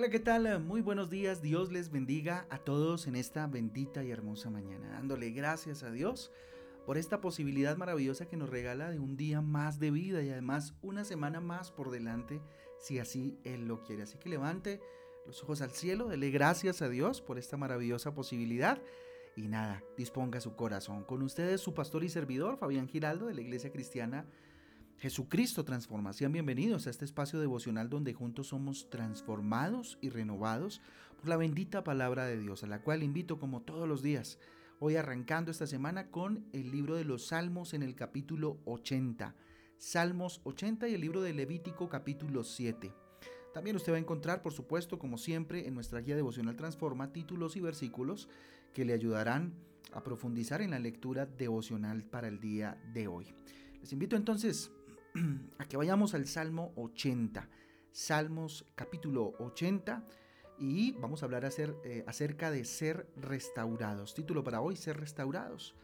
Hola, ¿qué tal? Muy buenos días. Dios les bendiga a todos en esta bendita y hermosa mañana, dándole gracias a Dios por esta posibilidad maravillosa que nos regala de un día más de vida y además una semana más por delante, si así Él lo quiere. Así que levante los ojos al cielo, dele gracias a Dios por esta maravillosa posibilidad. Y nada, disponga su corazón. Con ustedes su pastor y servidor, Fabián Giraldo, de la Iglesia Cristiana Jesucristo transforma. Sean bienvenidos a este espacio devocional donde juntos somos transformados y renovados por la bendita palabra de Dios, a la cual invito como todos los días, hoy arrancando esta semana con el libro de los Salmos en el capítulo 80. Salmos 80 y el libro de Levítico capítulo 7. También usted va a encontrar, por supuesto, como siempre, en nuestra guía devocional Transforma, títulos y versículos que le ayudarán a profundizar en la lectura devocional para el día de hoy. Les invito entonces a que vayamos al Salmo 80. Salmos capítulo 80 y vamos a hablar eh, acerca de ser restaurados. Título para hoy, ser restaurados.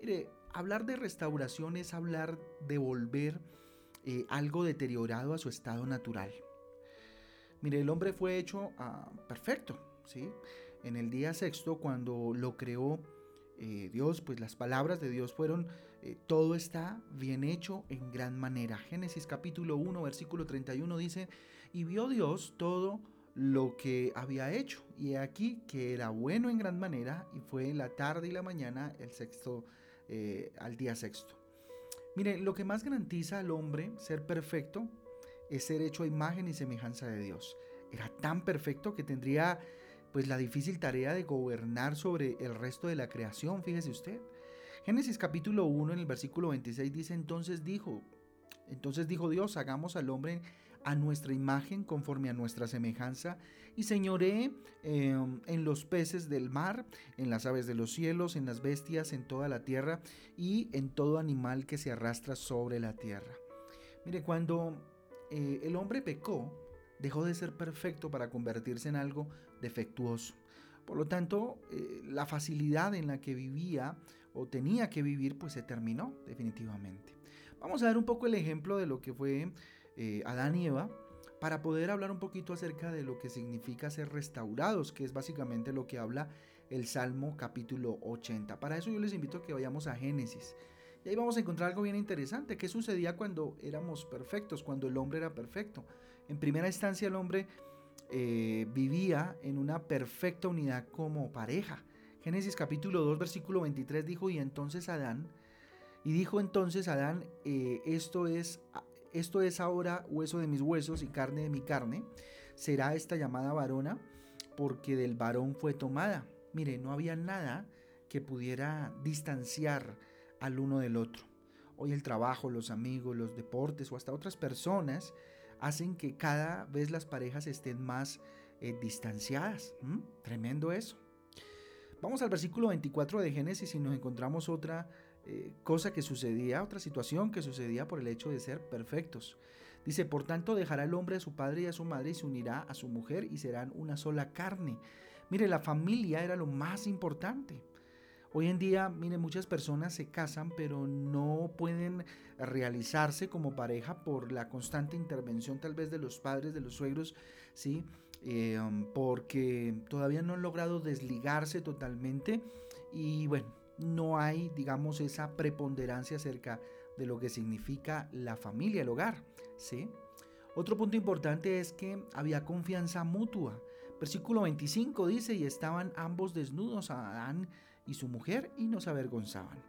Mire, hablar de restauración es hablar de volver eh, algo deteriorado a su estado natural. Mire, el hombre fue hecho ah, perfecto, ¿sí? En el día sexto, cuando lo creó eh, Dios, pues las palabras de Dios fueron, eh, todo está bien hecho en gran manera. Génesis capítulo 1, versículo 31 dice, y vio Dios todo lo que había hecho, y aquí que era bueno en gran manera, y fue en la tarde y la mañana el sexto, eh, al día sexto. Mire, lo que más garantiza al hombre ser perfecto es ser hecho a imagen y semejanza de Dios. Era tan perfecto que tendría pues la difícil tarea de gobernar sobre el resto de la creación, fíjese usted. Génesis capítulo 1 en el versículo 26 dice, entonces dijo, entonces dijo Dios, hagamos al hombre a nuestra imagen conforme a nuestra semejanza y señoré em, en los peces del mar, en las aves de los cielos, en las bestias, en toda la tierra y en todo animal que se arrastra sobre la tierra. Mire, cuando eh, el hombre pecó, dejó de ser perfecto para convertirse en algo defectuoso. Por lo tanto, eh, la facilidad en la que vivía o tenía que vivir, pues se terminó definitivamente. Vamos a ver un poco el ejemplo de lo que fue eh, Adán y Eva para poder hablar un poquito acerca de lo que significa ser restaurados, que es básicamente lo que habla el Salmo capítulo 80. Para eso yo les invito a que vayamos a Génesis. Y ahí vamos a encontrar algo bien interesante. ¿Qué sucedía cuando éramos perfectos, cuando el hombre era perfecto? En primera instancia el hombre eh, vivía en una perfecta unidad como pareja. Génesis capítulo 2 versículo 23 dijo, y entonces Adán, y dijo entonces Adán, eh, esto es esto es ahora hueso de mis huesos y carne de mi carne, será esta llamada varona, porque del varón fue tomada. Mire, no había nada que pudiera distanciar al uno del otro. Hoy el trabajo, los amigos, los deportes o hasta otras personas hacen que cada vez las parejas estén más eh, distanciadas. Tremendo eso. Vamos al versículo 24 de Génesis y nos encontramos otra eh, cosa que sucedía, otra situación que sucedía por el hecho de ser perfectos. Dice, por tanto dejará el hombre a su padre y a su madre y se unirá a su mujer y serán una sola carne. Mire, la familia era lo más importante. Hoy en día, mire, muchas personas se casan pero no pueden realizarse como pareja por la constante intervención tal vez de los padres, de los suegros, ¿sí? Um, porque todavía no han logrado desligarse totalmente y bueno, no hay, digamos, esa preponderancia acerca de lo que significa la familia, el hogar, ¿sí? Otro punto importante es que había confianza mutua. Versículo 25 dice, y estaban ambos desnudos, Adán y su mujer, y nos avergonzaban.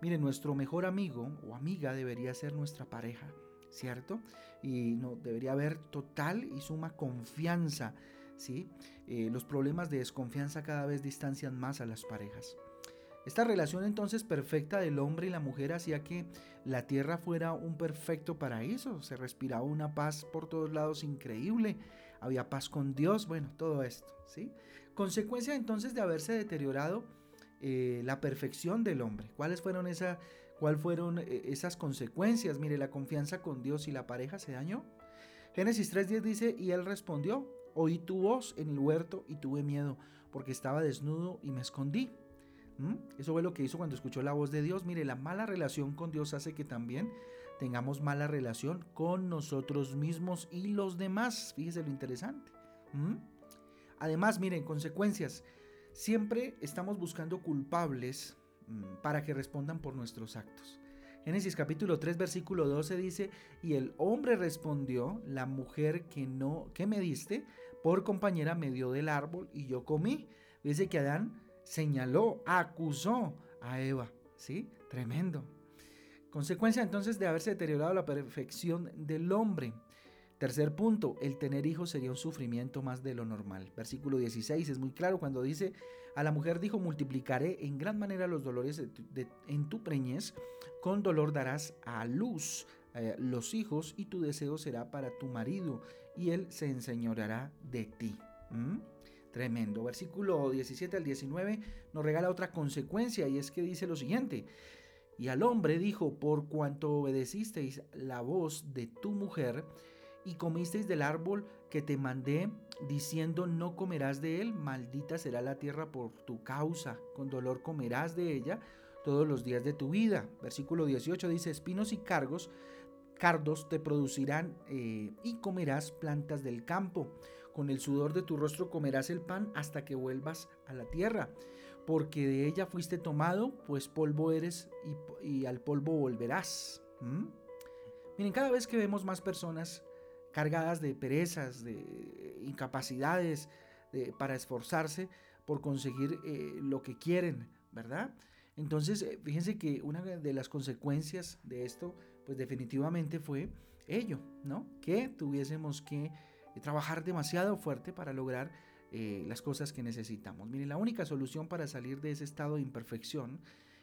Mire, nuestro mejor amigo o amiga debería ser nuestra pareja, ¿cierto? Y no, debería haber total y suma confianza, ¿sí? Eh, los problemas de desconfianza cada vez distancian más a las parejas. Esta relación entonces perfecta del hombre y la mujer hacía que la tierra fuera un perfecto paraíso, se respiraba una paz por todos lados increíble, había paz con Dios, bueno, todo esto, ¿sí? Consecuencia entonces de haberse deteriorado eh, la perfección del hombre. ¿Cuáles fueron, esa, cuál fueron eh, esas consecuencias? Mire, la confianza con Dios y la pareja se dañó. Génesis 3.10 dice, y él respondió, oí tu voz en el huerto y tuve miedo, porque estaba desnudo y me escondí. ¿Mm? Eso fue lo que hizo cuando escuchó la voz de Dios. Mire, la mala relación con Dios hace que también tengamos mala relación con nosotros mismos y los demás. Fíjese lo interesante. ¿Mm? Además, miren, consecuencias. Siempre estamos buscando culpables para que respondan por nuestros actos. Génesis capítulo 3 versículo 12 dice, y el hombre respondió, la mujer que no que me diste por compañera me dio del árbol y yo comí. Dice que Adán señaló, acusó a Eva, ¿sí? Tremendo. Consecuencia entonces de haberse deteriorado la perfección del hombre. Tercer punto, el tener hijos sería un sufrimiento más de lo normal. Versículo 16 es muy claro cuando dice, a la mujer dijo, multiplicaré en gran manera los dolores en tu preñez, con dolor darás a luz eh, los hijos y tu deseo será para tu marido y él se enseñoreará de ti. ¿Mm? Tremendo. Versículo 17 al 19 nos regala otra consecuencia y es que dice lo siguiente. Y al hombre dijo, por cuanto obedecisteis la voz de tu mujer, y comisteis del árbol que te mandé, diciendo no comerás de él, maldita será la tierra por tu causa, con dolor comerás de ella todos los días de tu vida. Versículo 18 dice, espinos y cargos, cardos te producirán eh, y comerás plantas del campo. Con el sudor de tu rostro comerás el pan hasta que vuelvas a la tierra, porque de ella fuiste tomado, pues polvo eres y, al polvo volverás. Miren, cada vez que vemos más personas cargadas de perezas, de incapacidades para esforzarse por conseguir eh, lo que quieren, ¿verdad? Entonces, eh, fíjense que una de las consecuencias de esto, pues definitivamente fue ello, ¿no? Que tuviésemos que eh, trabajar demasiado fuerte para lograr las cosas que necesitamos. Miren, la única solución para salir de ese estado de imperfección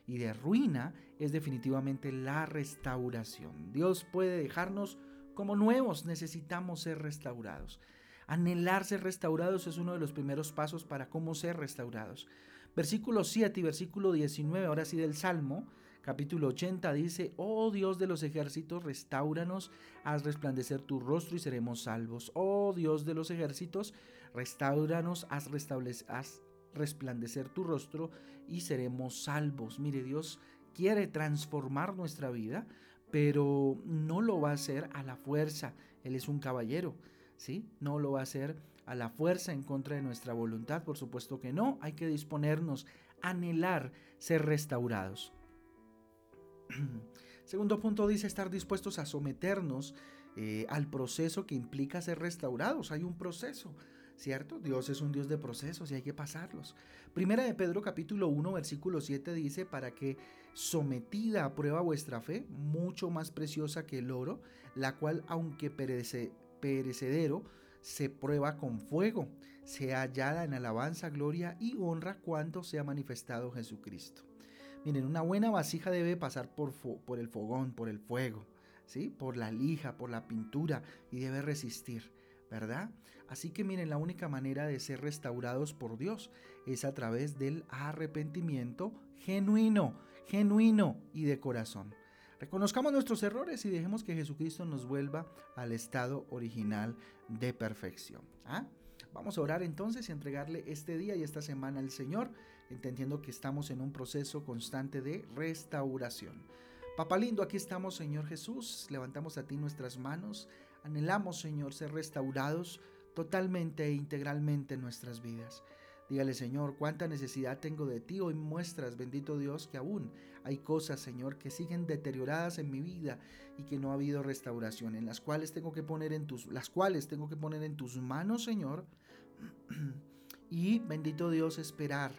y de ruina es definitivamente la restauración. Dios puede dejarnos como nuevos necesitamos ser restaurados. Anhelar ser restaurados es uno de los primeros pasos para cómo ser restaurados. Versículo 7 y versículo 19, ahora sí del Salmo, capítulo 80, dice, Oh Dios de los ejércitos, restauranos, haz resplandecer tu rostro y seremos salvos. Oh Dios de los ejércitos, restauranos, haz, haz resplandecer tu rostro y seremos salvos. Mire, Dios quiere transformar nuestra vida, pero no lo va a hacer a la fuerza. Él es un caballero, ¿sí? No lo va a hacer a la fuerza en contra de nuestra voluntad, por supuesto que no. Hay que disponernos, anhelar ser restaurados. Segundo punto dice estar dispuestos a someternos eh, al proceso que implica ser restaurados. Hay un proceso. ¿Cierto? Dios es un Dios de procesos y hay que pasarlos. Primera de Pedro capítulo 1 versículo 7 dice, para que sometida a prueba vuestra fe, mucho más preciosa que el oro, la cual aunque perece, perecedero, se prueba con fuego, sea hallada en alabanza, gloria y honra cuando sea manifestado Jesucristo. Miren, una buena vasija debe pasar por, por el fogón, por el fuego, ¿sí? por la lija, por la pintura y debe resistir. ¿Verdad? Así que miren, la única manera de ser restaurados por Dios es a través del arrepentimiento genuino, genuino y de corazón. Reconozcamos nuestros errores y dejemos que Jesucristo nos vuelva al estado original de perfección. ¿ah? Vamos a orar entonces y entregarle este día y esta semana al Señor, entendiendo que estamos en un proceso constante de restauración. Papá lindo, aquí estamos, Señor Jesús, levantamos a ti nuestras manos Anhelamos, Señor, ser restaurados totalmente e integralmente en nuestras vidas. Dígale, Señor, cuánta necesidad tengo de ti. Hoy muestras, bendito Dios, que aún hay cosas, Señor, que siguen deterioradas en mi vida y que no ha habido restauración, en las cuales tengo que poner en tus, las cuales tengo que poner en tus manos, Señor. Y bendito Dios, esperar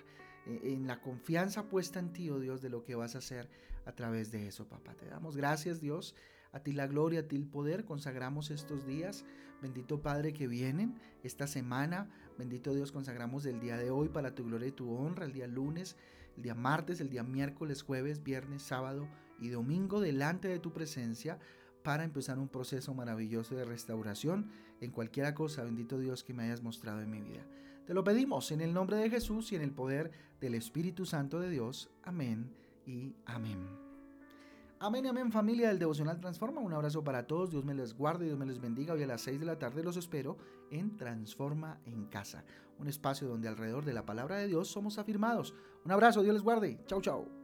eh, en la confianza puesta en ti, oh Dios, de lo que vas a hacer a través de eso, papá. Te damos gracias, Dios a ti la gloria, a ti el poder. Consagramos estos días. Bendito Padre que vienen esta semana. Bendito Dios, consagramos el día de hoy para tu gloria y tu honra. El día lunes, el día martes, el día miércoles, jueves, viernes, sábado y domingo delante de tu presencia para empezar un proceso maravilloso de restauración en cualquiera cosa, bendito Dios, que me hayas mostrado en mi vida. Te lo pedimos en el nombre de Jesús y en el poder del Espíritu Santo de Dios. Amén y amén. Amén, amén familia del Devocional Transforma. Un abrazo para todos. Dios me les guarde, Dios me les bendiga. Hoy a las 6 de la tarde los espero en Transforma en Casa. Un espacio donde alrededor de la palabra de Dios somos afirmados. Un abrazo, Dios les guarde. Chau, chau.